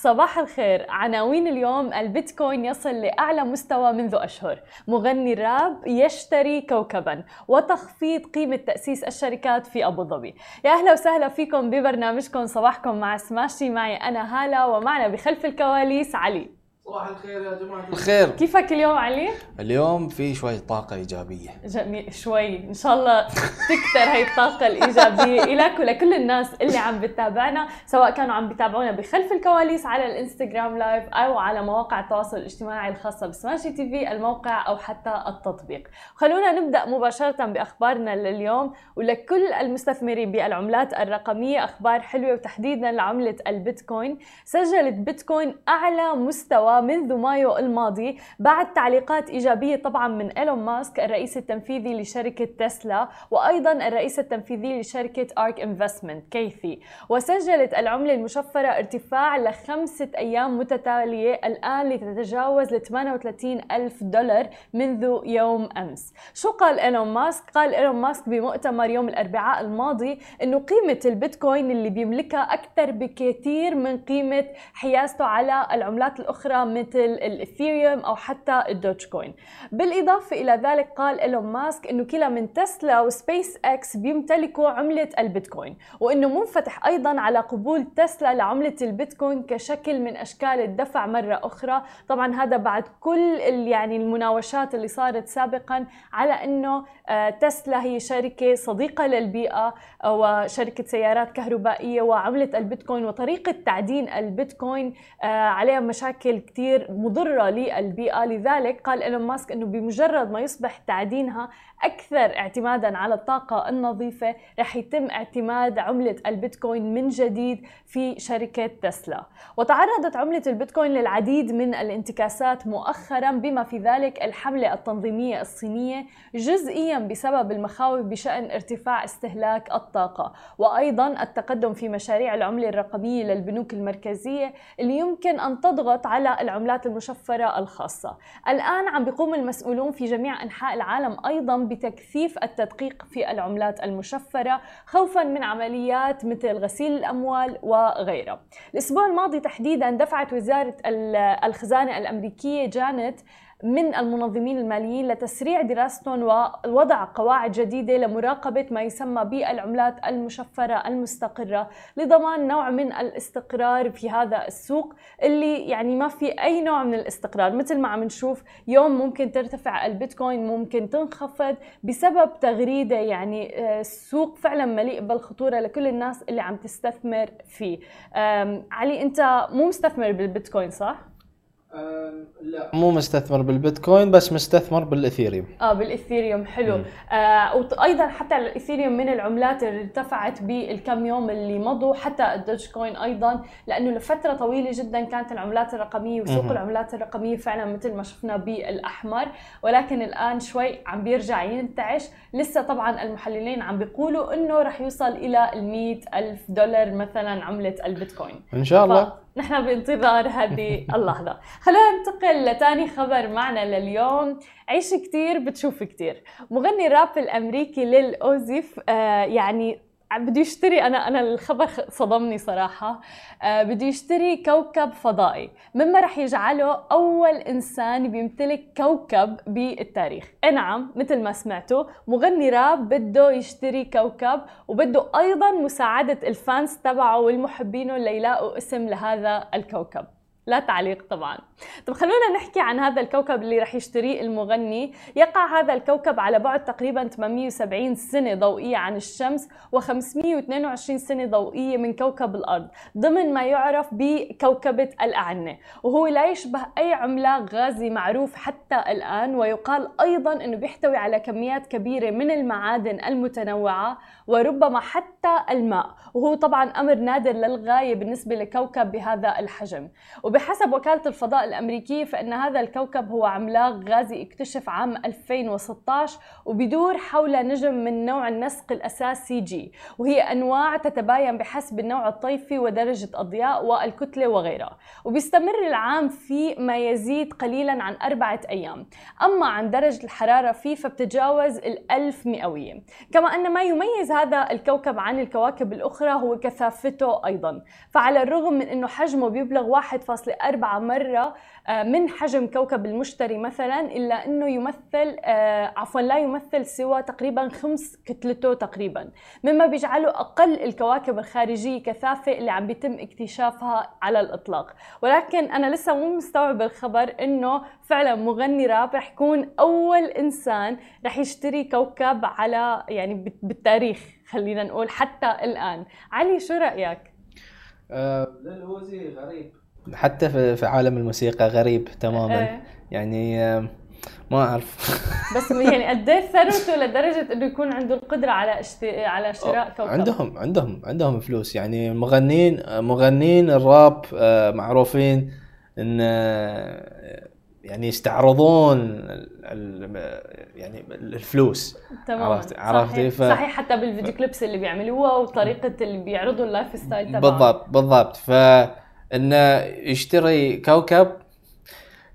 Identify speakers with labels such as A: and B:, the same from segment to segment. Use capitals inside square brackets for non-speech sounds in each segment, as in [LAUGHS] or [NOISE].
A: صباح الخير. عناوين اليوم البيتكوين يصل لأعلى مستوى منذ أشهر. مغني راب يشتري كوكبا وتخفيض قيمة تأسيس الشركات في أبو ظبي. يا أهلا وسهلا فيكم ببرنامجكم. صباحكم مع سماشي. معي أنا هالة ومعنا بخلف الكواليس علي.
B: صباح الخير يا جماعة
C: الخير.
A: كيفك اليوم علي؟
C: اليوم في شوي طاقة إيجابية.
A: جميل شوي. إن شاء الله تكثر هي الطاقة الإيجابية. [LAUGHS] لك ولكل الناس اللي عم بتتابعنا سواء كانوا عم بيتابعونا بخلف الكواليس على الإنستغرام live أو على مواقع التواصل الاجتماعي الخاصة بسماشي تي في الموقع أو حتى التطبيق. خلونا نبدأ مباشرة بأخبارنا لليوم. ولكل المستثمرين بالعملات الرقمية أخبار حلوة وتحديدا لعملة البيتكوين. سجلت بيتكوين أعلى مستوى منذ مايو الماضي بعد تعليقات إيجابية طبعا من إيلون ماسك الرئيس التنفيذي لشركة تسلا وأيضا الرئيس التنفيذي لشركة أرك إنفستمنت. كيثي وسجلت العملة المشفرة ارتفاع لخمسة أيام متتالية الآن لتتجاوز ل 38 ألف دولار منذ يوم أمس. شو قال إيلون ماسك؟ قال إيلون ماسك بمؤتمر يوم الأربعاء الماضي إنه قيمة البيتكوين اللي بيملكها أكثر بكثير من قيمة حيازته على العملات الأخرى مثل الإثيريوم أو حتى الدوج كوين بالإضافة إلى ذلك قال إيلون ماسك إنه كلا من تسلا وسبيس إكس بيمتلكوا عملة البيتكوين وإنه منفتح أيضا على قبول تسلا لعملة البيتكوين كشكل من أشكال الدفع مرة أخرى. طبعا هذا بعد كل يعني المناوشات اللي صارت سابقا على آه، تسلا هي شركة صديقة للبيئة وشركة سيارات كهربائية وعمله البيتكوين وطريقة تعدين البيتكوين آه، عليها مشاكل كثير مضرة للبيئة. لذلك قال إيلون ماسك إنه بمجرد ما يصبح تعدينها أكثر اعتمادا على الطاقة النظيفة رح يتم اعتماد عملة البيتكوين من جديد في شركة تسلا. وتعرضت عملة البيتكوين للعديد من الانتكاسات مؤخرا بما في ذلك الحملة التنظيمية الصينية جزئيا بسبب المخاوف بشأن ارتفاع استهلاك الطاقة. وأيضا التقدم في مشاريع العملة الرقمية للبنوك المركزية اللي يمكن أن تضغط على العملات المشفرة الخاصة. الآن عم بيقوم المسؤولون في جميع أنحاء العالم أيضا بتكثيف التدقيق في العملات المشفرة خوفا من عمليات مثل غسيل الأموال وغيرها. الأسبوع الماضي تحديدا دفعت وزارة الخزانة الأمريكية جانت من المنظمين الماليين لتسريع دراستهم ووضع قواعد جديدة لمراقبة ما يسمى بالعملات المشفرة المستقرة لضمان نوع من الاستقرار في هذا السوق اللي يعني ما في أي نوع من الاستقرار. مثل ما عم نشوف يوم ممكن ترتفع البيتكوين ممكن تنخفض بسبب تغريدة يعني آه، السوق فعلا مليء بالخطورة لكل الناس اللي عم تستثمر فيه. علي أنت مو مستثمر بالبيتكوين صح؟
C: لا. مو مستثمر بالبيتكوين بس مستثمر بالإثيريوم.
A: آه بالإثيريوم حلو. آه وأيضا حتى الإثيريوم من العملات اللي ارتفعت بالكم يوم اللي مضوا حتى الدوج كوين أيضا لأنه لفترة طويلة جدا كانت العملات الرقمية وسوق مم. العملات الرقمية فعلا مثل ما شفنا بالأحمر. ولكن الآن شوي عم بيرجع ينتعش. لسه طبعا المحللين عم بيقولوا إنه رح يوصل إلى ال ألف دولار مثلا عملة البيتكوين.
C: إن شاء الله.
A: نحن بانتظار هذه اللحظة. خلونا ننتقل لتاني خبر معنا لليوم. عيش كتير بتشوف كتير. مغني الراب الأمريكي ليل أوزيف آه يعني بده يشتري أنا أنا الخبر صدمني صراحة. آه بده يشتري كوكب فضائي. مما رح يجعله أول إنسان بيمتلك كوكب بالتاريخ. نعم مثل ما سمعتوا مغني راب بده يشتري كوكب وبده أيضا مساعدة الفانس تبعه والمحبينه ليلاقوا اسم لهذا الكوكب. لا تعليق طبعا. طب خلونا نحكي عن هذا الكوكب اللي رح يشتريه المغني. يقع هذا الكوكب على بعد تقريبا 870 سنة ضوئية عن الشمس و522 سنة ضوئية من كوكب الأرض ضمن ما يعرف بكوكبة الأعنة. وهو لا يشبه أي عملاق غازي معروف حتى الآن ويقال أيضا أنه بيحتوي على كميات كبيرة من المعادن المتنوعة وربما حتى الماء. وهو طبعا أمر نادر للغاية بالنسبة لكوكب بهذا الحجم. وبحسب وكالة الفضاء الأمريكية فإن هذا الكوكب هو عملاق غازي اكتشف عام 2016 وبيدور حول نجم من نوع النسق الأساسي جي وهي أنواع تتباين بحسب النوع الطيفي ودرجة الضياء والكتلة وغيرها. وبيستمر العام في ما يزيد قليلا عن أربعة أيام. أما عن درجة الحرارة فيه فبتتجاوز الألف مئوية. كما أن ما يميز هذا الكوكب عن الكواكب الأخرى هو كثافته أيضا. فعلى الرغم من أنه حجمه بيبلغ 1.4 مرة من حجم كوكب المشتري مثلا إلا أنه يمثل آه، عفوا لا يمثل سوى تقريبا خمس كتلته تقريبا. مما بيجعله أقل الكواكب الخارجية كثافة اللي عم بيتم اكتشافها على الإطلاق. ولكن أنا لسه مو مستوعب الخبر أنه فعلا مغني راب رح يكون أول إنسان رح يشتري كوكب على يعني بالتاريخ خلينا نقول حتى الآن. علي شو رأيك؟
C: آه للوزي غريب. حتى في عالم الموسيقى غريب تماما. إيه. يعني ما أعرف. [LAUGHS]
A: بس يعني قد إيه ثروته لدرجة إنه يكون عنده القدرة على. على شراء كوكب؟
C: عندهم عندهم عندهم فلوس. يعني مغنين مغنين الراب آه، معروفين إن آه، يعني يستعرضون يعني الفلوس.
A: تمام. عرفت عرفتي ف... صحيح. حتى بال video clips اللي بيعملوها وطريقة اللي بيعرضوا ال lifestyle تبعهم.
C: بالضبط بالضبط. ف انه يشتري كوكب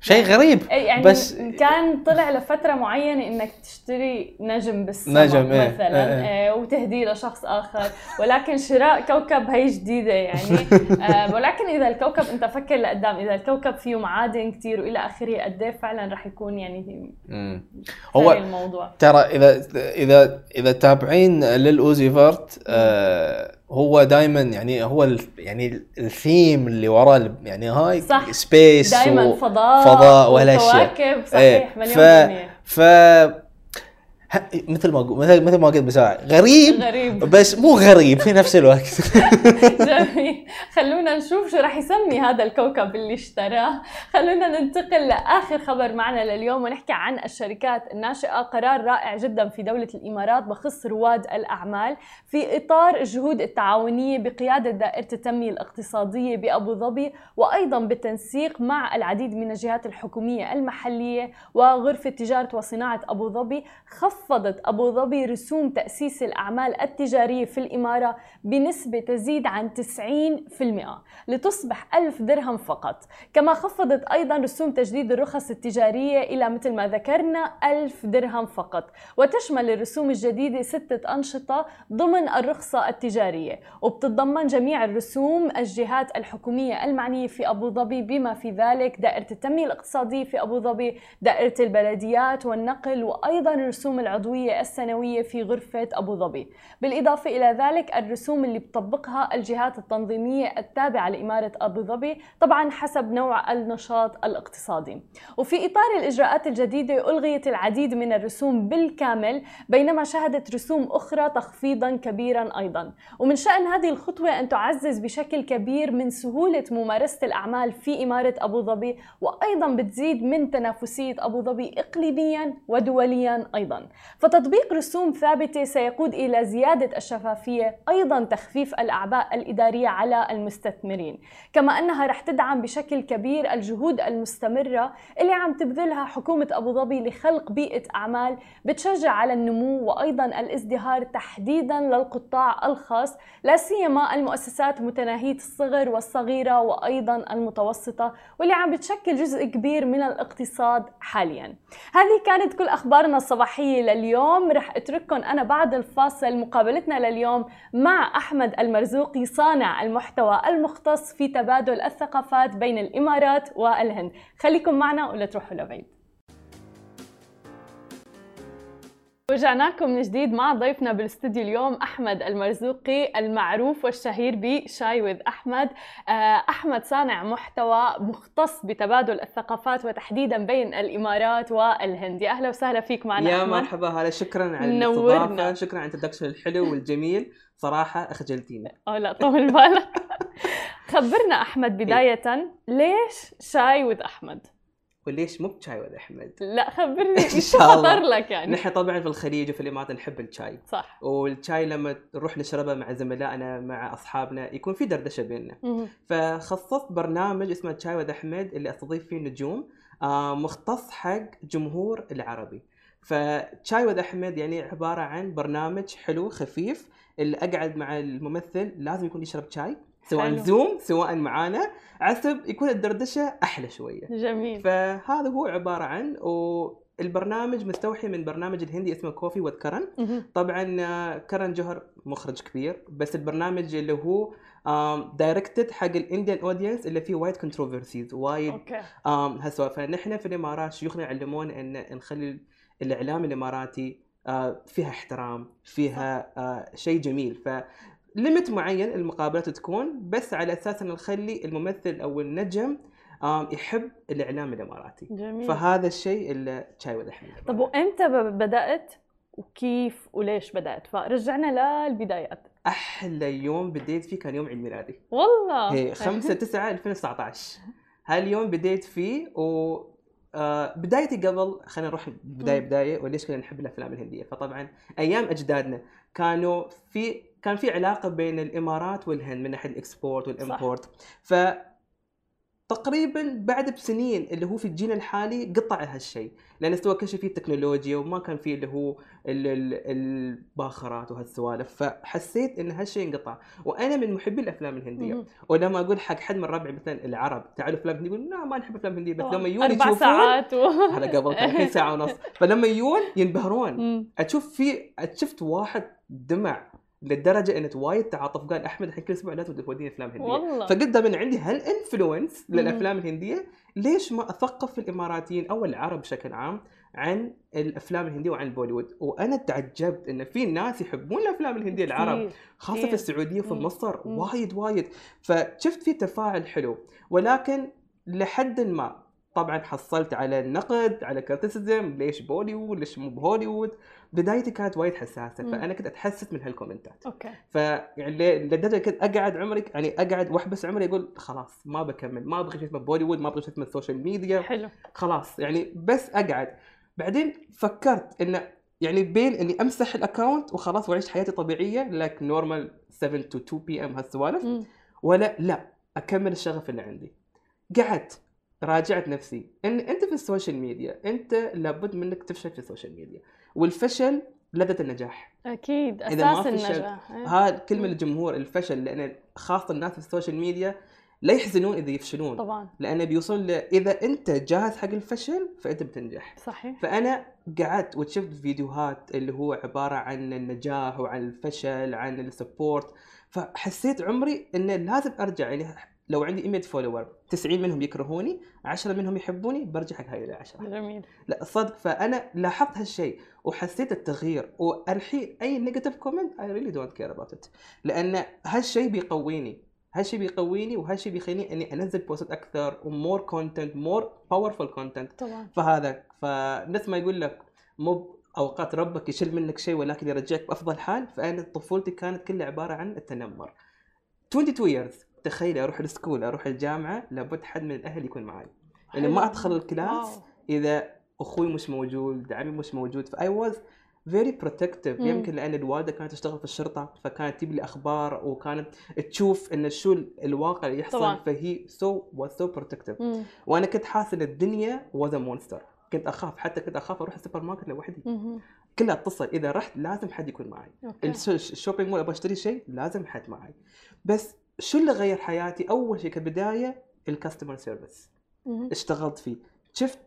C: شيء غريب
A: يعني بس كان طلع لفترة معينة إنك تشتري نجم بالسماء نجم إيه، مثلا إيه إيه. وتهديه لشخص آخر. ولكن شراء كوكب هي جديدة يعني. [LAUGHS] آه ولكن إذا الكوكب أنت فكر لقدام إذا الكوكب فيه معادن كثير وإلى آخره قد إيه فعلا رح يكون يعني
C: هو الموضوع. ترى إذا إذا إذا تابعين ل Lil Uzi Vert آه هو دائما يعني هو يعني الثيم اللي وراه يعني هاي صح. space
A: دائما فضاء
C: فضاء وهالاشياء
A: صحيح إيه. مليون
C: ف... ف مثل ما مثل مثل ما قلت بساعة غريب غريب. بس مو غريب في نفس الوقت. [LAUGHS]
A: جميل. خلونا نشوف شو راح يسمي هذا الكوكب اللي اشتراه. خلونا ننتقل لآخر خبر معنا لليوم ونحكي عن الشركات الناشئة. قرار رائع جدا في دولة الإمارات بخص رواد الأعمال في إطار الجهود التعاونيه بقيادة دائرة التنمية الاقتصادية بأبو ظبي وأيضا بالتنسيق مع العديد من الجهات الحكومية المحلية وغرفة تجارة وصناعة أبو ظبي خف خفضت أبو ظبي رسوم تأسيس الأعمال التجارية في الإمارة بنسبة تزيد عن 90% لتصبح ألف درهم فقط. كما خفضت أيضا رسوم تجديد الرخص التجارية إلى مثل ما ذكرنا ألف درهم فقط. وتشمل الرسوم الجديدة ستة أنشطة ضمن الرخصة التجارية. وبتتضمن جميع الرسوم الجهات الحكومية المعنية في أبو ظبي بما في ذلك دائرة التنمية الاقتصادية في أبو ظبي دائرة البلديات والنقل وأيضا رسوم العضوية السنوية في غرفة أبو ظبي. بالإضافة إلى ذلك الرسوم اللي بتطبقها الجهات التنظيمية التابعة لإمارة أبو ظبي طبعا حسب نوع النشاط الاقتصادي. وفي إطار الإجراءات الجديدة ألغيت العديد من الرسوم بالكامل بينما شهدت رسوم أخرى تخفيضا كبيرا أيضا. ومن شأن هذه الخطوة أن تعزز بشكل كبير من سهولة ممارسة الأعمال في إمارة أبو ظبي وأيضا بتزيد من تنافسية أبو ظبي إقليميا ودوليا أيضا. فتطبيق رسوم ثابتة سيقود إلى زيادة الشفافية أيضا تخفيف الأعباء الإدارية على المستثمرين. كما أنها رح تدعم بشكل كبير الجهود المستمرة اللي عم تبذلها حكومة أبو ظبي لخلق بيئة أعمال بتشجع على النمو وأيضا الازدهار تحديدا للقطاع الخاص لا سيما المؤسسات متناهية الصغر والصغيرة وأيضا المتوسطة واللي عم بتشكل جزء كبير من الاقتصاد حاليا. هذه كانت كل أخبارنا الصباحية لليوم رح اترككم أنا بعد الفاصل مقابلتنا لليوم مع أحمد المرزوقي صانع المحتوى المختص في تبادل الثقافات بين الإمارات والهند. خليكم معنا ولا تروحوا لبعيد. ورجعنا من جديد مع ضيفنا بالاستوديو اليوم أحمد المرزوقي المعروف والشهير بشاي وذ أحمد. آه، أحمد صانع محتوى مختص بتبادل الثقافات وتحديدا بين الإمارات والهند. يا أهلا وسهلا فيك معنا
B: يا مرحبا هلا شكرا على الاستضافة شكرا على الانتدكشن الحلو والجميل. صراحة أخجلتيني.
A: آه لا طول بالك [LAUGHS] خبرنا أحمد بداية. ليش شاي وذ أحمد؟
B: وليش مو بشاي ولا احمد؟
A: لا خبرني إيش خطر لك يعني؟
B: نحن طبعا في الخليج وفي الإمارات نحب الشاي.
A: صح.
B: والشاي لما نروح نشربه مع زملائنا مع أصحابنا يكون في دردشة بيننا. فخصصت برنامج اسمه شاي وذا احمد اللي أستضيف فيه نجوم آه مختص حق جمهور العربي. فشاي with أحمد يعني عبارة عن برنامج حلو خفيف اللي أقعد مع الممثل لازم يكون يشرب شاي. سواء حلو. زوم سواء عسب يكون الدردشة أحلى شوية.
A: جميل.
B: فهذا هو عبارة عن و البرنامج مستوحي من برنامج الهندي اسمه Koffee with Karan طبعا آه، كرن جوهر مخرج كبير بس البرنامج اللي هو directed حق ال Indian audience اللي فيه وايد controversies وايد هالسوالف فنحن في الإمارات شيوخنا يعلمونا إن نخلي الإعلام الإماراتي آه، فيها احترام فيها آه، شيء جميل. ف limit معين المقابلات تكون بس على أساس ان نخلي الممثل أو النجم يحب الإعلام الإماراتي. جميل. فهذا الشيء اللي شاي ودحين
A: طب وإمتى بدأت؟ وكيف؟ وليش بدأت؟ فرجعنا للبدايات.
B: أحلى يوم بديت فيه كان يوم عيد ميلادي.
A: والله.
B: هي 5 9 2019 هاليوم بديت فيه و آه بدايتي قبل خلينا نروح بداية بداية وليش كنا نحب الأفلام الهندية؟ فطبعا أيام أجدادنا كانوا في كان في علاقة بين الإمارات والهند من ناحية ال export وال import. ف تقريبا بعد بسنين اللي هو في الجيل الحالي قطع هالشيء لأن استوى كل شيء فيه تكنولوجيا وما كان فيه اللي هو الباخرات وهالسوالف. فحسيت إن هالشيء انقطع. وأنا من محبي الأفلام الهندية. ولما أقول حق حد من ربعي مثلا العرب تعالوا أفلام هنديه يقول لا ما نحب أفلام هندية. بس لما يجون
A: أربع ساعات و... [LAUGHS]
B: هذا قبل ساعة ونص. فلما يجون ينبهرون. أشوف في شفت واحد دمع لدرجة انه وايد تعاطف. قال أحمد الحين كل أسبوع لازم توديني أفلام هندية. والله. فقلت دائما عندي هالإنفلونس للأفلام الهندية. ليش ما أثقف الإماراتيين أو العرب بشكل عام عن الأفلام الهندية وعن بوليوود؟ وأنا تعجبت إن في ناس يحبون الأفلام الهندية العرب خاصة. في السعودية وفي مصر وايد وايد. فشفت في تفاعل حلو. ولكن لحد ما طبعا حصلت على النقد على criticism ليش بوليوود ليش مو بهوليوود. بدايتي كانت وايد حساسة فأنا كنت أتحسس من هالكومنتات.
A: okay.
B: فيعني لدرجة كنت أقعد عمري يعني أقعد وأحبس عمري أقول خلاص ما بكمل ما أبغى شيء اسمه بوليوود ما أبغى شيء اسمه ال social media
A: حلو.
B: خلاص يعني بس أقعد. بعدين فكرت انه يعني بين إني أمسح ال account وخلاص وأعيش حياتي طبيعية like normal 7 to 2 PM هالسوالف ولا لا أكمل الشغف اللي عندي. قعدت. راجعت نفسي. إن أنت في ال social media أنت لابد منك تفشل في ال social media. والفشل لذة النجاح.
A: أكيد أساس النجاح.
B: هذا كلمة للجمهور الفشل لأن خاصة الناس في ال social media لا يحزنون إذا يفشلون.
A: طبعا.
B: لأنه بيوصل ل... إذا أنت جاهز حق الفشل فأنت بتنجح.
A: صحيح.
B: فأنا قعدت وشفت فيديوهات اللي هو عبارة عن النجاح وعن الفشل عن ال support. فحسيت عمري انه لازم أرجع يعني لو عندي 100 follower 90 منهم يكرهوني 10 منهم يحبوني برجع حق هاي ال 10
A: جميل.
B: لا صدق فأنا لاحظت هالشيء وحسيت التغيير والحين أي negative comment I really don't care about it لأن هالشيء بيقويني هالشيء بيقويني وهالشيء بيخليني إني أنزل بوستات أكثر ومور كونتنت مور باورفul كونتنت
A: طبعا.
B: فهذا فنفس ما يقول لك مو اوقات ربك يشيل منك شيء ولكن يرجعك بأفضل حال فأنا طفولتي كانت كلها عبارة عن التنمر. 22 years. تخيل أروح ال school أروح الجامعة لابد حد من الأهل يكون معي يعني ما أدخل ال class إذا أخوي مش موجود عمي مش موجود. ف I was very protective يمكن لأن الوالدة كانت تشتغل في الشرطة فكانت تجيب لي أخبار وكانت تشوف إن شو الواقع اللي يحصل. طبعا. فهي she was so protective وأنا كنت حاسس إن الدنيا was monster كنت أخاف حتى كنت أخاف أروح السوبر ماركت لوحدي كلها اتصل إذا رحت لازم حد يكون معي ال shopping mall أبغى أشتري شيء لازم حد معي بس شو اللي غير حياتي؟ أول شيء كبداية ال customer service اشتغلت فيه. شفت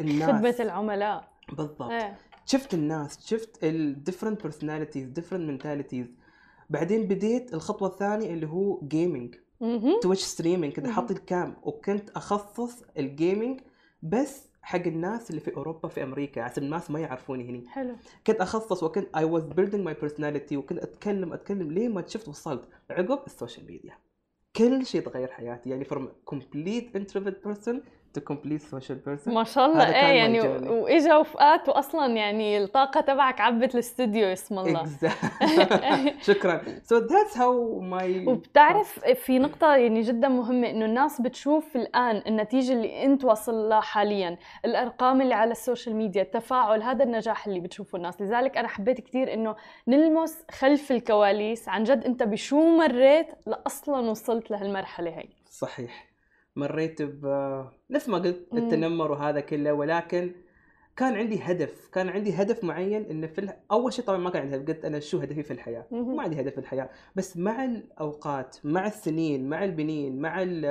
B: الناس
A: خدمة العملاء.
B: بالضبط. إيه. شفت الناس شفت ال different personalities different mentalities بعدين بديت الخطوة الثانية اللي هو gaming Twitch streaming كنت أحط ال cam وكنت أخصص ال gaming بس حق الناس اللي في أوروبا في أمريكا. عشان الناس ما يعرفوني هني.
A: حلو.
B: كنت أخصص وكنت I was building my personality وكنت أتكلم أتكلم ليه ما شفت وصلت. عقب ال social media. كل شيء تغير حياتي. يعني from complete introvert person to complete social person.
A: ما شاء الله. إيه يعني وإجا وفقات واصلا يعني الطاقة تبعك عبت الاستوديو اسم الله. [LAUGHS]
B: شكرا. So that's how my
A: وبتعرف في نقطة يعني جدا مهمة إنه الناس بتشوف الآن النتيجة اللي أنت واصل لها حاليا الأرقام اللي على ال social media التفاعل هذا النجاح اللي بتشوفه الناس. لذلك أنا حبيت كثير إنه نلمس خلف الكواليس عن جد أنت بشو مريت لاصلا وصلت لهالمرحلة هي.
B: صحيح. مريت ب نفس ما قلت التنمر وهذا كله ولكن كان عندي هدف كان عندي هدف معين ان في الح... أول شيء طبعا ما كان عندي هدف قلت أنا شو هدفي في الحياة؟ ما عندي هدف في الحياة. بس مع الأوقات مع السنين مع البنين مع ال...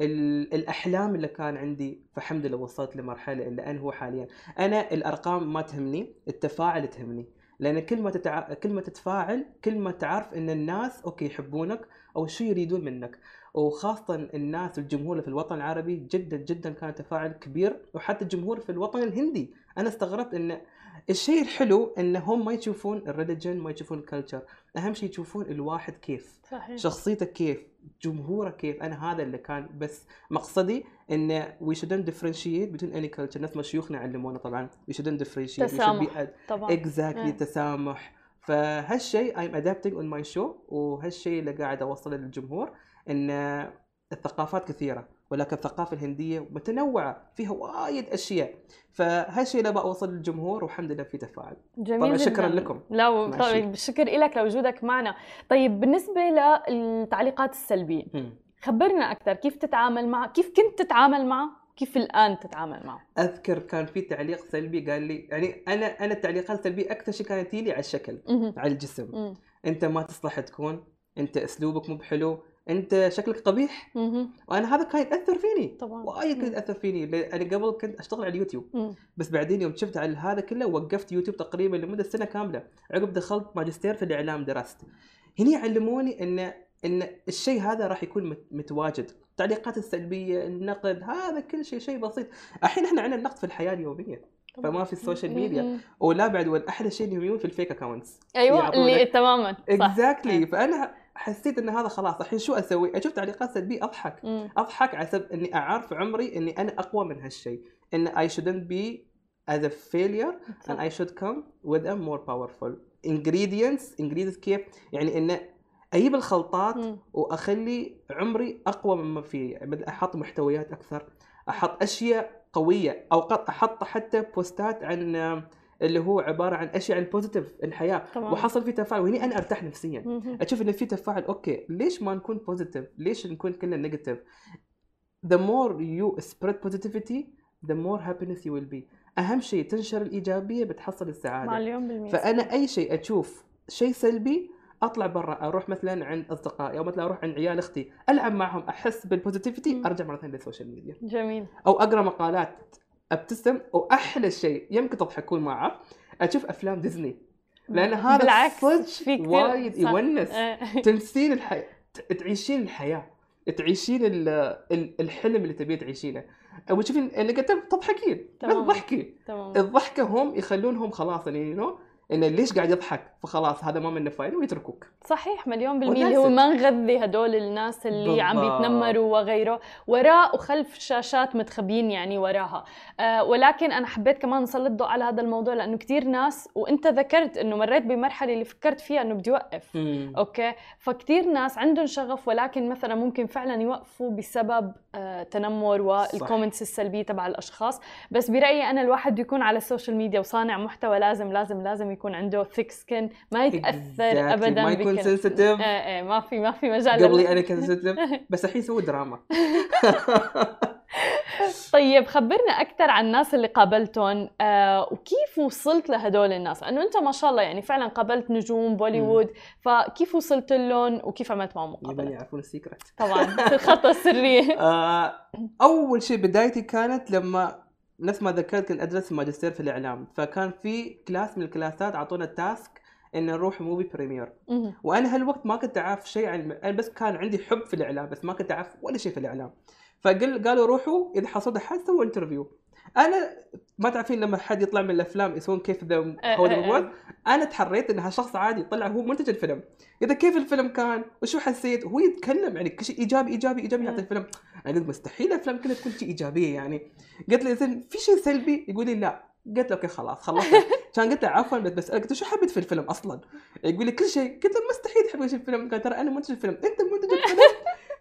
B: ال... الأحلام اللي كان عندي فالحمد لله وصلت لمرحلة اللي أنا هو حاليا. أنا الأرقام ما تهمني التفاعل تهمني. لأن كل ما تتع... كل ما تتفاعل كل ما تعرف إن الناس أوكي يحبونك أو شو يريدون منك. وخاصة الناس الجمهور في الوطن العربي جدا جدا كان تفاعل كبير وحتى الجمهور في الوطن الهندي. أنا استغربت إن الشيء الحلو إن هم ما يشوفون ال religion ما يشوفون ال culture أهم شيء يشوفون الواحد كيف صحيح. شخصيته كيف جمهوره كيف. أنا هذا اللي كان بس مقصدي إن we shouldn't differentiate between any culture. نفس ما شيوخنا علمونا طبعا. we shouldn't differentiate.
A: تسامح طبعا.
B: Exactly yeah. تسامح. فهالشيء I'm adapting on my show وهالشيء اللي قاعد اوصله للجمهور إن الثقافات كثيرة ولكن الثقافة الهندية متنوعة فيها وايد أشياء. فهالشيء اللي بوصل للجمهور والحمد لله في تفاعل.
A: جميل
B: طبعا شكرا لكم.
A: لا طيب بالشكر لك لوجودك معنا. طيب بالنسبة للتعليقات السلبية خبرنا أكثر كيف تتعامل مع كيف كنت تتعامل معه كيف الآن تتعامل معه؟
B: أذكر كان في تعليق سلبي قال لي يعني أنا أنا التعليقات السلبية أكثر شيء كانت تجي على الشكل على الجسم. أنت ما تصلح تكون أنت أسلوبك مو بحلو أنت شكلك قبيح. وأنا هذا كان يأثر فيني.
A: طبعا.
B: وايد كان يأثر فيني. أنا قبل كنت أشتغل على اليوتيوب. مم. بس بعدين يوم شفت على هذا كله وقفت يوتيوب تقريبا لمدة سنة كاملة. عقب دخلت ماجستير في الإعلام درست. هني علموني إن إن الشيء هذا راح يكون متواجد. التعليقات السلبية النقد هذا كل شيء شيء بسيط. الحين إحنا عندنا النقد في الحياة اليومية فما في ال social media ولا بعد والأحلى شيء انهم في ال fake
A: accounts أيوه اللي تماما
B: exactly exactly. فأنا حسيت إن هذا خلاص الحين شو أسوي؟ أشوف تعليقات سلبية أضحك. مم. أضحك على سبب إني أعرف عمري إني أنا أقوى من هالشيء. إن I shouldn't be as a failure and I should come with a more powerful ingredients. Ingredients كيف؟ يعني إن أجيب الخلطات مم. وأخلي عمري أقوى مما فيه يعني أحط محتويات أكثر أحط أشياء قوية اوقات أحط حتى بوستات عن اللي هو عبارة عن أشياء عن positive الحياة. طبعا. وحصل في تفاعل. وهني أنا أرتاح نفسيا. أشوف إنه في تفاعل. أوكي. ليش ما نكون positive ليش نكون كلنا negative the more you spread positivity the more happiness you will be. أهم شيء تنشر الإيجابية بتحصل السعادة.
A: مليون بالمية.
B: فأنا أي شيء أشوف شيء سلبي أطلع برا أروح مثلا عند أصدقائي أو مثلا أروح عند عيال أختي ألعب معهم أحس بال positivity أرجع مرة ثانية لل social media
A: جميل.
B: أو أقرأ مقالات أبتسم وأحلى شيء يمكن تضحكون معه أشوف أفلام ديزني. لأن هذا
A: بالعكس
B: صدق وايد يونس. آه. تنسين الحياة تعيشين الحياة. تعيشين الحلم اللي تبيه تعيشينه. وتشوفين انك تضحكين بس ضحكي الضحكة هم يخلونهم خلاص يعني know انه ليش قاعد يضحك؟ فخلاص هذا ما منه فايدة ويتركوك.
A: صحيح مليون بالمية. اللي هو ما نغذي هدول الناس اللي بالضبط. عم بيتنمروا وغيره. وراء وخلف شاشات متخبيين يعني وراها. آه ولكن أنا حبيت كمان نسلط الضوء على هذا الموضوع لأنه كثير ناس وأنت ذكرت إنه مريت بمرحلة اللي فكرت فيها إنه بدي اوقف. أوكي؟ فكثير ناس عندهم شغف ولكن مثلا ممكن فعلا يوقفوا بسبب آه تنمر وال comments السلبية تبع الأشخاص. بس برأيي أنا الواحد بيكون على ال social media وصانع محتوى لازم لازم لازم يكون عنده thick skin ما يتأثر exactly. ابدا
B: ما يكون sensitive
A: إيه إيه ما في ما في مجال
B: قبلي أنا كنت sensitive [LAUGHS] بس الحين سوي دراما. [LAUGHS]
A: طيب خبرنا أكثر عن الناس اللي قابلتهم آه وكيف وصلت لهدول الناس؟ انه أنت ما شاء الله يعني فعلا قابلت نجوم بوليوود فكيف وصلت لهم وكيف عملت معهم مقابلة؟
B: يعرفون ال secret.
A: طبعا الخطة السرية. [LAUGHS]
B: آه أول شيء بدايتي كانت لما نفس ما ذكرت كنت ادرس ماجستير في الإعلام. فكان في class من الكلاسات أعطونا task ان نروح movie premiere وأنا هالوقت ما كنت أعرف شيء عن أنا بس كان عندي حب في الإعلام بس ما كنت أعرف ولا شيء في الإعلام. فقال قالوا روحوا إذا حصلت حد سووا interview أنا ما تعرفين لما حد يطلع من الأفلام يسوون كيف ذا هو ذا أنا تحريت إنها شخص عادي طلع هو منتج الفيلم. إذا كيف الفيلم كان؟ وشو حسيت؟ هو يتكلم يعني كل شيء إيجابي إيجابي إيجابي عن الفيلم. أنا قلت مستحيل الأفلام كلها تكون شيء إيجابية يعني. قلت له زين في شيء سلبي؟ يقول لي لا. قلت له أوكي خلاص خلصت. [LAUGHS] كان قلت له عفوا بس بسالك قلت شو حبيت في الفيلم أصلا؟ يقول لي كل شيء. قلت له مستحيل تحب شيء الفيلم. قال ترى أنا منتج الفيلم. أنت منتج الفيلم؟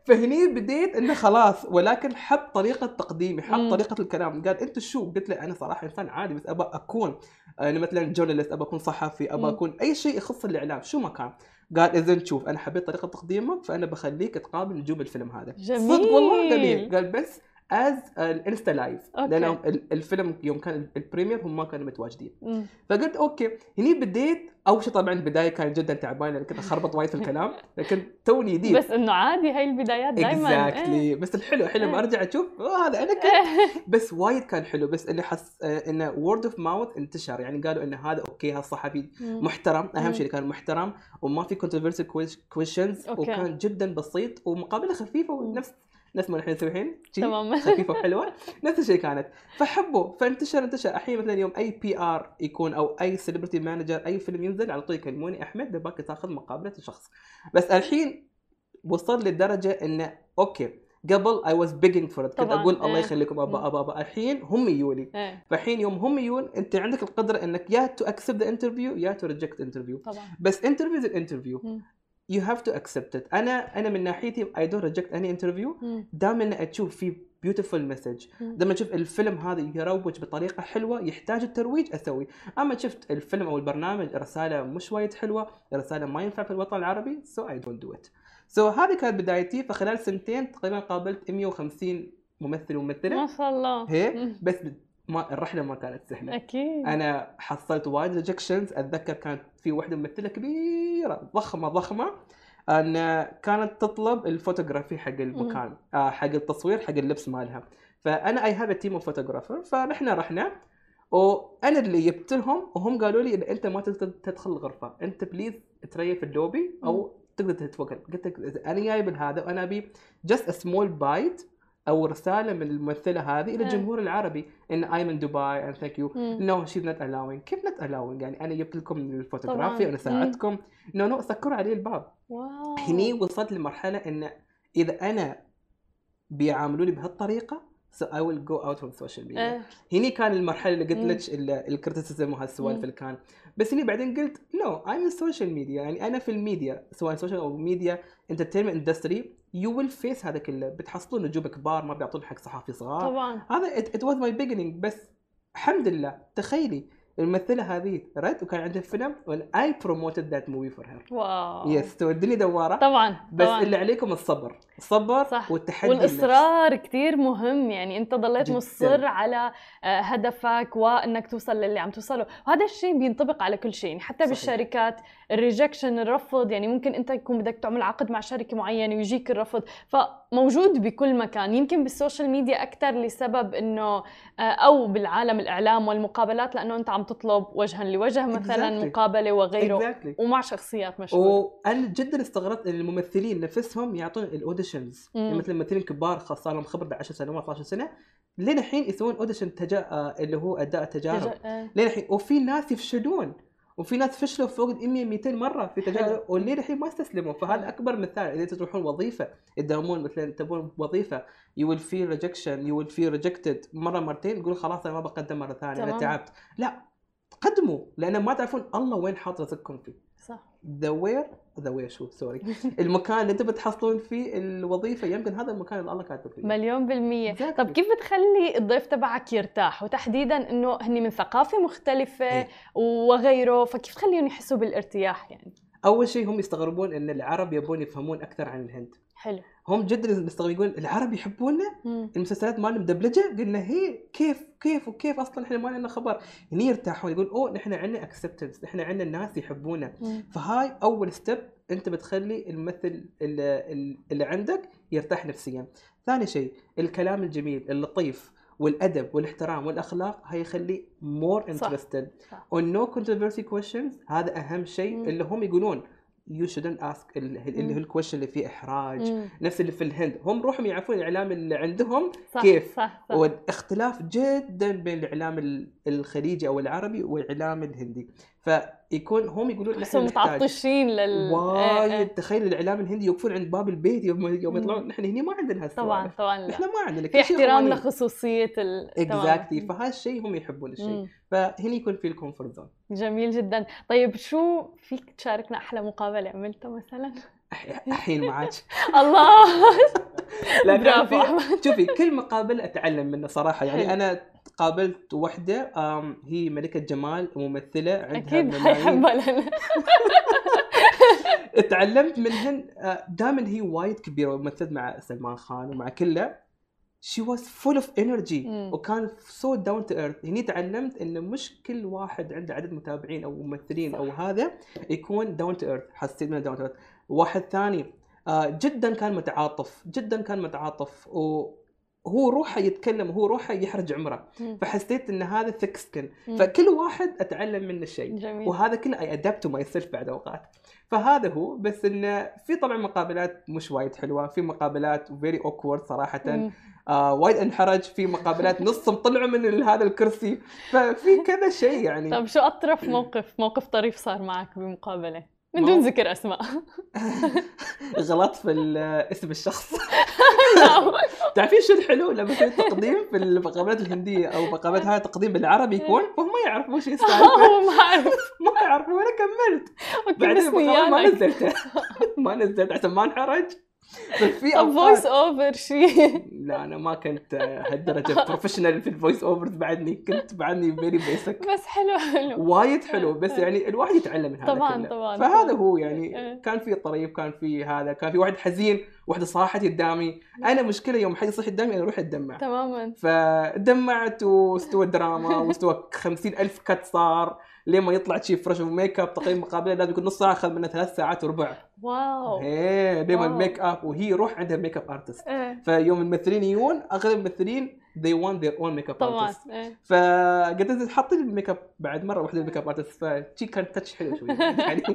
B: فهني بديت إنه خلاص ولكن حب طريقة تقديمي حب طريقة الكلام. قال أنت شو؟ قلت له أنا صراحة انسان عادي بس ابى أكون أنا مثلا journalist ابى أكون صحفي ابى أكون أي شيء يخص الإعلام. شو ما كان. قال اذا شوف أنا حبيت طريقة تقديمك فأنا بخليك تقابل نجوم الفيلم هذا.
A: جميل
B: صدق والله قال قال بس as ال Insta live لأن الفيلم يوم كان ال premiere هم ما كانوا متواجدين. فقلت أوكي هني بديت اول شيء طبعا البداية كانت جدا تعبانه كنت أخربط وايد في الكلام [LAUGHS] لكن توني جديد
A: بس إنه عادي هاي البدايات دائما
B: exactly إيه. بس الحلو حلو لما أرجع أشوف هذا أنا كنت. [LAUGHS] بس وايد كان حلو بس انه حس إنه word of mouth انتشر. يعني قالوا إنه هذا أوكي هذا الصحفي محترم. أهم شيء كان محترم وما في controversy questions وكان جدا بسيط ومقابلة خفيفة ونفس نفس ما نحن نسوي الحين
A: تمام. [LAUGHS]
B: خفيفه وحلوه نفس الشيء كانت. فحبوا. فانتشر انتشر. الحين مثلا يوم أي PR يكون أو أي celebrity manager أي فيلم ينزل على طول يكلموني. أحمد نباك تاخذ مقابلة الشخص. بس الحين وصل لدرجة انه أوكي قبل I was begging for كنت أقول الله إيه. يخليكم أبا أبا أبا. الحين هم يجوني.
A: إيه.
B: فالحين يوم هم يجون أنت عندك القدرة إنك يا تو accept the interview يا تو reject interview
A: طبعا.
B: بس interview is interview you have to accept it أنا أنا من ناحيتي I don't reject any interview دائما أشوف في beautiful message لما أشوف الفيلم هذا يروج بطريقة حلوة يحتاج الترويج أسوي. أما شفت الفيلم أو البرنامج رسالة مش وايد حلوة رسالة ما ينفع في الوطن العربي so I don't do it so so, هذه كانت بدايتي. فخلال سنتين تقريبا قابلت 150 ممثل وممثلة.
A: ما شاء الله.
B: هيك بس ما الرحلة ما كانت سهلة.
A: أكيد.
B: أنا حصلت وايد rejections أتذكر كانت في وحدة ممثلة كبيرة ضخمة ضخمة أن كانت تطلب الفوتوغرافي حق المكان آه حق التصوير حق اللبس مالها. فأنا I have team of photographer فنحن رحنا وأنا اللي جبت لهم وهم قالوا لي إن أنت ما تقدر تدخل الغرفة. أنت بليز تريح في اللوبي أو تقدر تتوكل. قلت لك أنا جايب هذا وأنا أبي جاست سمول بايت أو رسالة من الممثلة هذه إلى الجمهور العربي إن اي من دبي اند ثانك يو نو شي نوت الاوينج كيف نوت الاوينج يعني أنا جبت لكم الفوتوغرافي وأنا ساعدتكم نو نو سكروا علي الباب
A: واو.
B: هني وصلت لمرحلة إن إذا أنا بيعاملوني بهالطريقة so I will go out from ال social media هني كان المرحلة اللي قلت لك ال criticism وهالسوالف اللي كان. بس هني بعدين قلت no I من ال social media يعني أنا في الميديا سواء social أو media entertainment industry you will face هذا كله. بتحصلون نجوم كبار ما بيعطون حق صحافي صغار.
A: طبعا.
B: هذا it was my beginning بس الحمد لله تخيلي الممثلة هذه رد وكان عندها فيلم I promoted that movie for her
A: wow
B: yes تودني دوارة
A: طبعا
B: بس
A: طبعا.
B: اللي عليكم الصبر الصبر
A: صح.
B: والتحدي
A: والإصرار كثير مهم يعني أنت ضليت
B: جداً.
A: مصر على آه، هدفك وأنك توصل للي عم توصله وهذا الشيء بينطبق على كل شيء يعني حتى
B: صحيح.
A: بالشركات ال rejection الرفض يعني ممكن أنت يكون بدك تعمل عقد مع شركة معينة ويجيك الرفض فموجود بكل مكان يمكن بال social media أكثر لسبب إنه آه، أو بالعالم الإعلام والمقابلات لأنه أنت عم تطلب وجها لوجه مثلا
B: Exactly.
A: مقابلة وغيره.
B: Exactly.
A: ومع شخصيات مشهورة.
B: وأنا جدا استغربت إن الممثلين نفسهم يعطون ال
A: auditions.
B: يعني مثل الممثلين الكبار خاصه لهم خبرة 10 سنوات 12 سنة. لين الحين يسوون audition تجا... آه، اللي هو أداء التجارب
A: تج- آه.
B: لين الحين. وفي ناس يفشلون. وفي ناس فشلوا فوق ال 100 200 مرة في تجارب ولين الحين ما استسلموا. فهذا أكبر مثال. إذا تروحون وظيفة تداومون مثلا تبون وظيفة you will feel rejection you will feel rejected مرة مرتين. تقول خلاص أنا ما بقدم مرة ثانية
A: أنا.
B: تعبت. لا. قدموا لأن ما تعرفون الله وين حاط رزقكم فيه.
A: صح.
B: the where the where شو sorry المكان اللي أنتم بتحصلون فيه الوظيفة يمكن هذا المكان اللي الله كاتب فيه.
A: مليون بالمية.
B: Exactly.
A: طب كيف بتخلي الضيف تبعك يرتاح؟ وتحديدا إنه هني من ثقافة مختلفة
B: إيه.
A: وغيره فكيف تخليهم يحسوا بالارتياح يعني؟
B: أول شيء هم يستغربون إن العرب يبون يفهمون أكثر عن الهند.
A: حلو.
B: هم جدا مستغربين يقول العرب يحبوننا
A: مم.
B: المسلسلات مالنا مدبلجه قلنا هي كيف كيف وكيف أصلا إحنا ما لنا خبر هني يرتاحون يقول أوه نحن عندنا acceptance نحن عندنا الناس يحبونا. فهاي أول step أنت بتخلي الممثل اللي, اللي عندك يرتاح نفسيا ثاني شيء الكلام الجميل اللطيف والأدب والاحترام والأخلاق هاي يخليه more interested.
A: و
B: no controversy questions هذا أهم شيء. اللي هم يقولون you shouldn't ask اللي هو ال question اللي فيه إحراج
A: مم.
B: نفس اللي في الهند هم روحهم يعرفون الإعلام اللي عندهم
A: صح
B: كيف؟
A: صح صح
B: والاختلاف جدا بين الإعلام ال- الخليجي أو العربي والإعلام الهندي فيكون هم يقولون نحن
A: متعطشين لل إيه،
B: وايد
A: إيه.
B: تخيل الإعلام الهندي يوقفون عند باب البيت يوم يوم. يطلعون نحن هنا ما عندنا هالسوالف
A: طبعا طبعا لا.
B: إحنا ما عندنا
A: في احترام. لخصوصية ال.
B: exactly فهذا الشيء هم يحبون الشيء. فهنا يكون في ال comfort zone.
A: جميل جدا. طيب شو فيك تشاركنا أحلى مقابلة عملتها مثلا؟
B: الحين معك. [LAUGHS]
A: الله. [LAUGHS] برافو.
B: في-
A: أحمد.
B: شوفي كل مقابلة أتعلم منه صراحة. يعني
A: حلو.
B: أنا قابلت وحدة آم، هي ملكة جمال وممثلة عندها أكيد.
A: حيحبها لنا
B: تعلمت منهن دائما هي وايد كبيرة ومثلت مع سلمان خان ومع كله. she was full of energy وكان so down to earth هني تعلمت إنه مش كل واحد عنده عدد متابعين أو ممثلين صح. أو هذا يكون down to earth حسيت من down to earth واحد ثاني آه جدا كان متعاطف جدا كان متعاطف وهو روحه يتكلم وهو روحه يحرج عمره. فحسيت إن هذا thick skin فكل واحد أتعلم منه شيء. وهذا كله I adapt myself بعد أوقات. فهذا هو بس إنه في طبعا مقابلات مش وايد حلوة في مقابلات very awkward صراحة. آه وايد انحرج في مقابلات نصهم طلعوا من هذا الكرسي. ففي كذا شيء يعني.
A: طيب شو أطرف موقف؟ موقف طريف صار معك بمقابلة؟ من دون ذكر أسماء. [LAUGHS]
B: غلط في اسم الشخص. [LAUGHS] [LAUGHS] تعرفين شو الحلو؟ لما يصير تقديم في المقابلات الهندية أو مقابلات هاي تقديم بالعربي يكون فهم ما يعرفوا وش السالفه
A: ما اعرف
B: ما يعرفوا وأنا كملت. بعدين ما نزلته. ما نزلت عشان ما انحرج.
A: في voice over شيء
B: لا أنا ما كنت هالدرجه professional في ال voice overs بعدني. كنت بعدني very basic
A: بس حلو حلو.
B: وايد حلو بس يعني الواحد يتعلم من هذا
A: طبعا كله. طبعا
B: فهذا هو يعني إيه. كان في طريف كان في هذا كان في واحد حزين واحدة صاحت قدامي. أنا مشكلة يوم حد يصيح قدامي أنا أروح أتدمع.
A: تماما.
B: فدمعت واستوى الدراما واستوى خمسين ألف cut صار. لين ما يطلع شي fresh و makeup تقييم مقابلة لازم يكون نص ساعة أخذ منها ثلاث ساعات وربع.
A: واو.
B: إيه دائما الميك اب وهي روح عندها makeup artist فيوم الممثلين يجون أغلب الممثلين they want their own makeup طبعا artist إيه. فقلت حطي لي الميك اب بعد مرة واحدة ال makeup artist فشي كان touch حلو شوي. يعني [LAUGHS]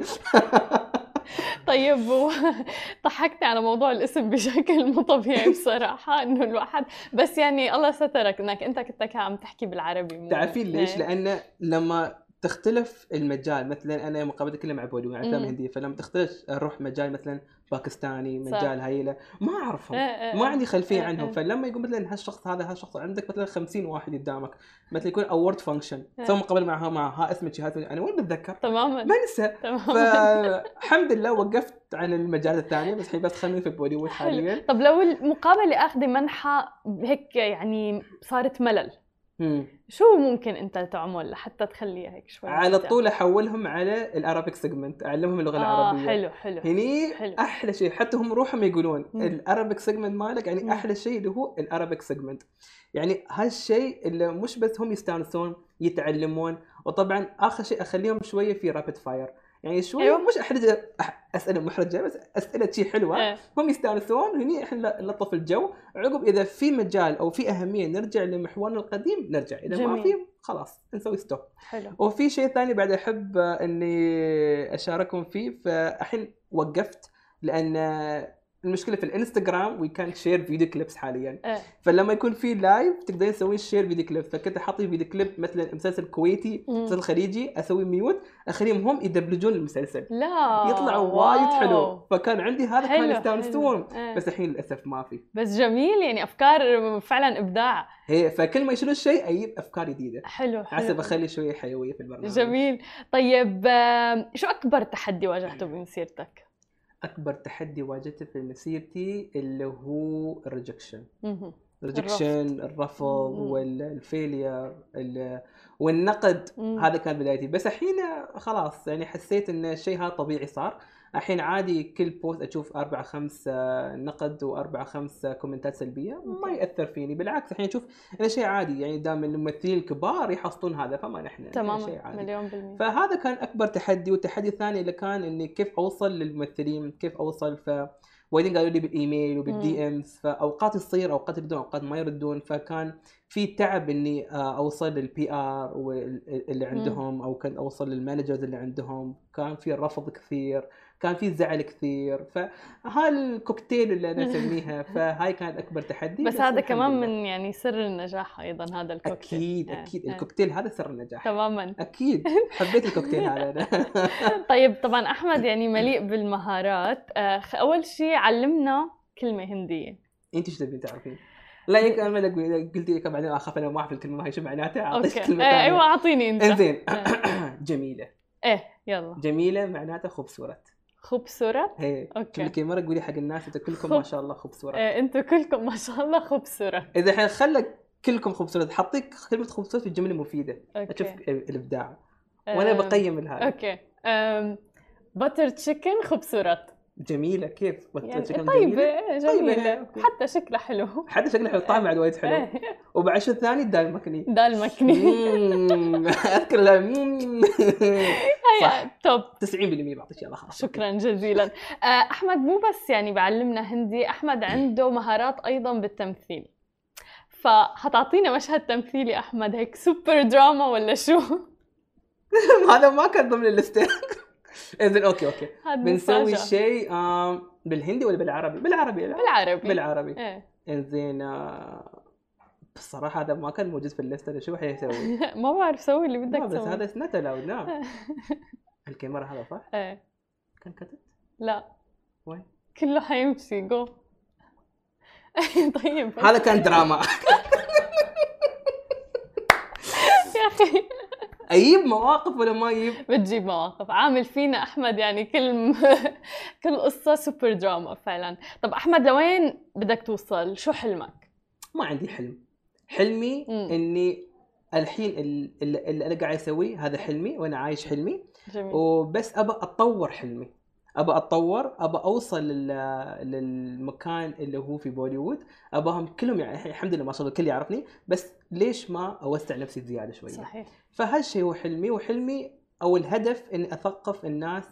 A: طيب [LAUGHS] ضحكتني على موضوع الاسم بشكل مو طبيعي [LAUGHS] بصراحة إنه الواحد بس يعني الله سترك إنك أنت كنت عم تحكي بالعربي
B: تعرفين ليش؟ إيه. لأنه لما تختلف المجال مثلا أنا مقابلتي كلها مع بوليوود مع أفلام هندية فلما تختلف أروح مجال مثلا باكستاني مجال هايلة ما أعرفهم إيه، إيه، ما عندي خلفية عنهم. فلما يقول مثلا هالشخص هذا هالشخص عندك مثلا 50 واحد قدامك مثلا يكون award function سوي مقابلة معها مع ها اسمك ها أنا وين بتذكر.
A: تماما.
B: ما انسى فالحمد لله وقفت عن المجالات الثانية بس الحين بس خليني في بوليوود حاليا.
A: طب لو المقابلة اخذه منحى هيك يعني صارت ملل شو ممكن انت تعمل لحتى تخليها هيك شوي
B: على طول أحولهم على ال Arabic segment أعلمهم اللغة
A: آه
B: العربية.
A: حلو حلو
B: هني حلو. أحلى شيء حتى هم روحهم يقولون ال Arabic segment مالك يعني مم. أحلى شيء اللي هو ال Arabic segment يعني هالشيء اللي مش بس هم يستانسون يتعلمون وطبعا آخر شيء أخليهم شوية في rapid fire يعني شوي أيوة. مش احرج أسئلة محرجة بس أسئلة شيء حلوة أه. هم يستانسون هني إحنا نلطف الجو عقب إذا في مجال أو في أهمية نرجع لمحورنا القديم نرجع إذا جميل. ما في خلاص نسوي stop
A: حلو
B: وفي شيء ثاني بعد أحب إني أشارككم فيه فالحين وقفت لأن المشكلة في الإنستغرام وي كان شير فيديو كليبس حاليا.
A: أه.
B: فلما يكون في live تقدرين تسوي share video clip فكنت حاطي video clip مثلا مسلسل كويتي مسلسل خليجي أسوي mute أخليهم هم يدبلجون المسلسل.
A: لا.
B: يطلعوا وايد حلو. فكان عندي هذا كان يستانسون أه. بس الحين للأسف ما في.
A: بس جميل يعني أفكار فعلا إبداع.
B: هي فكل ما يشيلوا شيء أجيب أفكار جديدة.
A: حلو حلو
B: حسب أخلي شوية حيوية في البرنامج.
A: جميل. طيب شو أكبر تحدي واجهته بمسيرتك؟
B: أكبر تحدي واجهته في مسيرتي اللي هو ال rejection. ال rejection الرفض. وال failure والنقد. مم. هذا كان بدايتي. بس الحين خلاص يعني حسيت إن الشيء هذا طبيعي صار. الحين عادي كل post أشوف أربع خمس نقد وأربع خمس comment ات سلبية ما يأثر فيني. بالعكس الحين أشوف انه شيء عادي يعني دام الممثلين الكبار يحصلون هذا فما نحن
A: تماما شيء عادي. مليون بالمية.
B: فهذا كان أكبر تحدي والتحدي الثاني اللي كان إني كيف أوصل للممثلين كيف أوصل ف وايدين قالوا لي بالإيميل وبال DMs فأوقات تصير أوقات يردون أوقات ما يردون. فكان في تعب إني آه، أوصل لل PR اللي عندهم أو كنت أوصل لل managers اللي عندهم. كان في رفض كثير. كان في زعل كثير. فهالكوكتيل اللي أنا أسميها [LAUGHS] فهاي كانت أكبر تحدي.
A: بس, بس هذا كمان من يعني سر النجاح أيضا هذا الكوكتيل.
B: أكيد آه، أكيد. آه. الكوكتيل هذا سر النجاح.
A: تماما.
B: أكيد. حبيت الكوكتيل هذا [LAUGHS]
A: طيب طبعا أحمد يعني مليء بالمهارات. آه، أول شيء علمنا كلمة هندية.
B: أنت إيش تبين تعرفين؟ لايك أنا قلت لك بعدين اخاف أنا ما اعرف الكلمة هاي شو معناتها؟
A: أعطيك كلمة ثانية. إيوه أعطيني أنت.
B: إنزين. [CLEARS THROAT] جميلة.
A: إيه يلا.
B: جميلة معناتها
A: خبصورة؟
B: إيه أوكي. كل مره قولي حق الناس أنتم كلكم ما شاء الله خبصورة
A: إيه أنتم كلكم ما شاء الله خبصورة
B: إذا الحين خلك كلكم خبصورة حطيك كلمة خبصورة في جملة مفيدة
A: أوكي.
B: أشوف الإبداع. وأنا بقيم الهاي.
A: أوكي. بتر تشيكن خبصورات
B: جميلة كيف؟
A: يعني طيبه جميلة؟ طيبة. حتى شكلها حلو.
B: حتى شكلها حلو الطعم بعد وايد حلو. إيه. وبعد شو الثاني؟ الدال المكني
A: دال مكني [LAUGHS]
B: اذكر
A: صح. توب.
B: 90% بعطيك إياها.
A: خلاص شكرا جزيلا. آه، أحمد مو بس يعني بعلمنا هندي أحمد عنده مهارات أيضا بالتمثيل. فحتعطينا مشهد تمثيلي أحمد هيك سوبر دراما ولا شو؟ [LAUGHS]
B: هذا ما كان ضمن الليستة. إذن أوكي أوكي. بنسوي شيء بالهندي ولا بالعربي؟ بالعربي لا.
A: بالعربي.
B: بالعربي. إيه. إنزين بصراحة هذا ما كان موجود في الليسته شو حيسوي؟ [LAUGHS]
A: ما بعرف سوي اللي بدك
B: تسوي بس هذا سنت الاود نعم. الكاميرا هذا صح؟
A: إيه.
B: كان كتب؟
A: لا.
B: وين؟
A: كله حيمشي جو [LAUGHS] طيب.
B: هذا كان دراما. [LAUGHS]
A: يا أخي.
B: أجيب مواقف ولا ما أجيب؟
A: بتجيب مواقف. عامل فينا أحمد يعني كل م... [LAUGHS] كل قصة سوبر دراما فعلا. طب أحمد لوين بدك توصل؟ شو حلمك؟
B: ما عندي حلم. حلمي م. إني الحين اللي, اللي أنا قاعد أسويه هذا حلمي وأنا عايش حلمي.
A: جميل.
B: وبس ابى اتطور حلمي. أبى أتطور أبى أوصل للمكان اللي هو في بوليوود أباهم كلهم يعني الحمد لله ما شاء الله الكل يعرفني بس ليش ما أوسع نفسي زيادة شوية؟
A: صحيح.
B: فهالشيء هو حلمي وحلمي أو الهدف إني أثقف الناس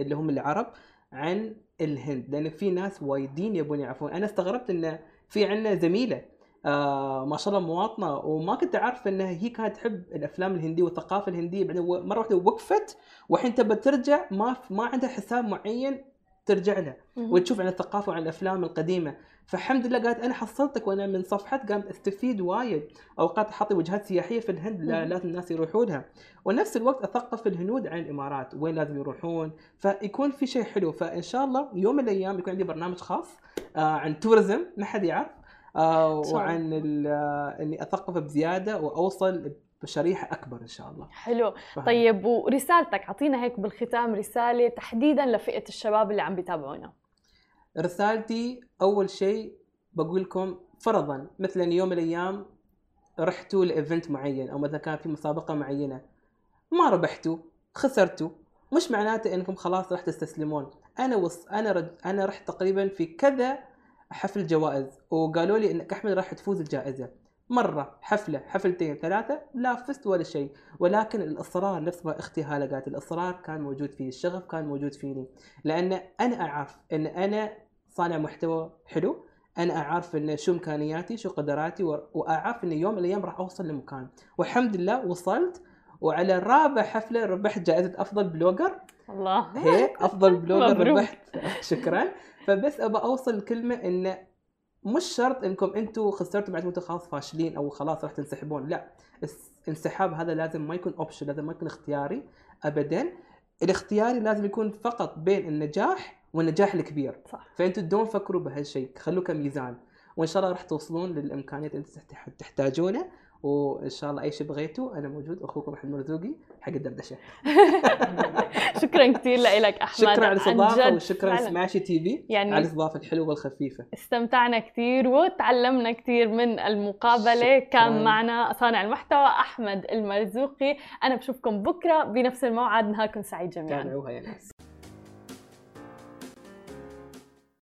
B: اللي هم العرب عن الهند لأن في ناس وايدين يبون يعرفون. أنا استغربت انه في عندنا زميلة آه ما شاء الله مواطنة وما كنت أعرف إنها هي كانت تحب الأفلام الهندية والثقافة الهندية. بعدين مرة واحدة وقفت والحين تبى ترجع ما ما عندها حساب معين ترجع له وتشوف عن الثقافة وعن الأفلام القديمة. فالحمد لله قالت أنا حصلتك وأنا من صفحتك قامت استفيد وايد. أوقات أحط وجهات سياحية في الهند لا لازم الناس يروحوا لها. ونفس الوقت أثقف الهنود عن الإمارات وين لازم يروحون؟ فيكون في شيء حلو. فإن شاء الله يوم من الأيام يكون عندي برنامج خاص آه عن توريزم ما حد يعرف؟ وعن إني أثقف بزيادة وأوصل بشريحة أكبر إن شاء الله.
A: حلو. فهم. طيب ورسالتك أعطينا هيك بالختام رسالة تحديدا لفئة الشباب اللي عم بيتابعونا.
B: رسالتي أول شيء بقول لكم فرضا مثلا يوم من الأيام رحتوا لإيفنت معين أو مثلا كان في مسابقة معينة ما ربحتوا خسرتوا مش معناته إنكم خلاص راح تستسلمون. أنا وص... أنا رج... أنا رحت تقريبا في كذا حفل جوائز وقالوا لي انك احمد راح تفوز الجائزة. مرة حفلة حفلتين ثلاثة لا فزت ولا شيء. ولكن الإصرار نفس ما أختي هاله قالت الإصرار كان موجود فيه الشغف كان موجود فيني. لأن أنا أعرف إن أنا صانع محتوى حلو أنا أعرف إن شو إمكانياتي شو قدراتي وأعرف إن يوم من الأيام راح أوصل لمكان. والحمد لله وصلت وعلى رابع حفلة ربحت جائزة أفضل blogger.
A: الله.
B: هيك أفضل blogger ربحت. شكرا. فبس أبى أوصل الكلمة انه مش شرط إنكم أنتم خسرتوا بعد أنتم خلاص فاشلين أو خلاص راح تنسحبون لا. الانسحاب هذا لازم ما يكون option لازم ما يكون اختياري ابدا. الاختياري لازم يكون فقط بين النجاح والنجاح الكبير.
A: صح.
B: فانتم دون فكروا بهالشيء خلوه كميزان وإن شاء الله راح توصلون للإمكانيات اللي تحتاجونه. وإن شاء الله أي شيء بغيتوا أنا موجود أخوكم أحمد مرزوقي حق الدردشة. [LAUGHS]
A: شكرا كثير لك أحمد
B: شكرا على الاستضافه وشكرا سماشي تي في يعني على الاستضافه الحلوه والخفيفه
A: استمتعنا كثير وتعلمنا كثير من المقابلة. شكرا. كان معنا صانع المحتوى أحمد المرزوقي. أنا بشوفكم بكرة بنفس الموعد. نهاركم سعيد جميعا.
B: تابعوها يا ناس.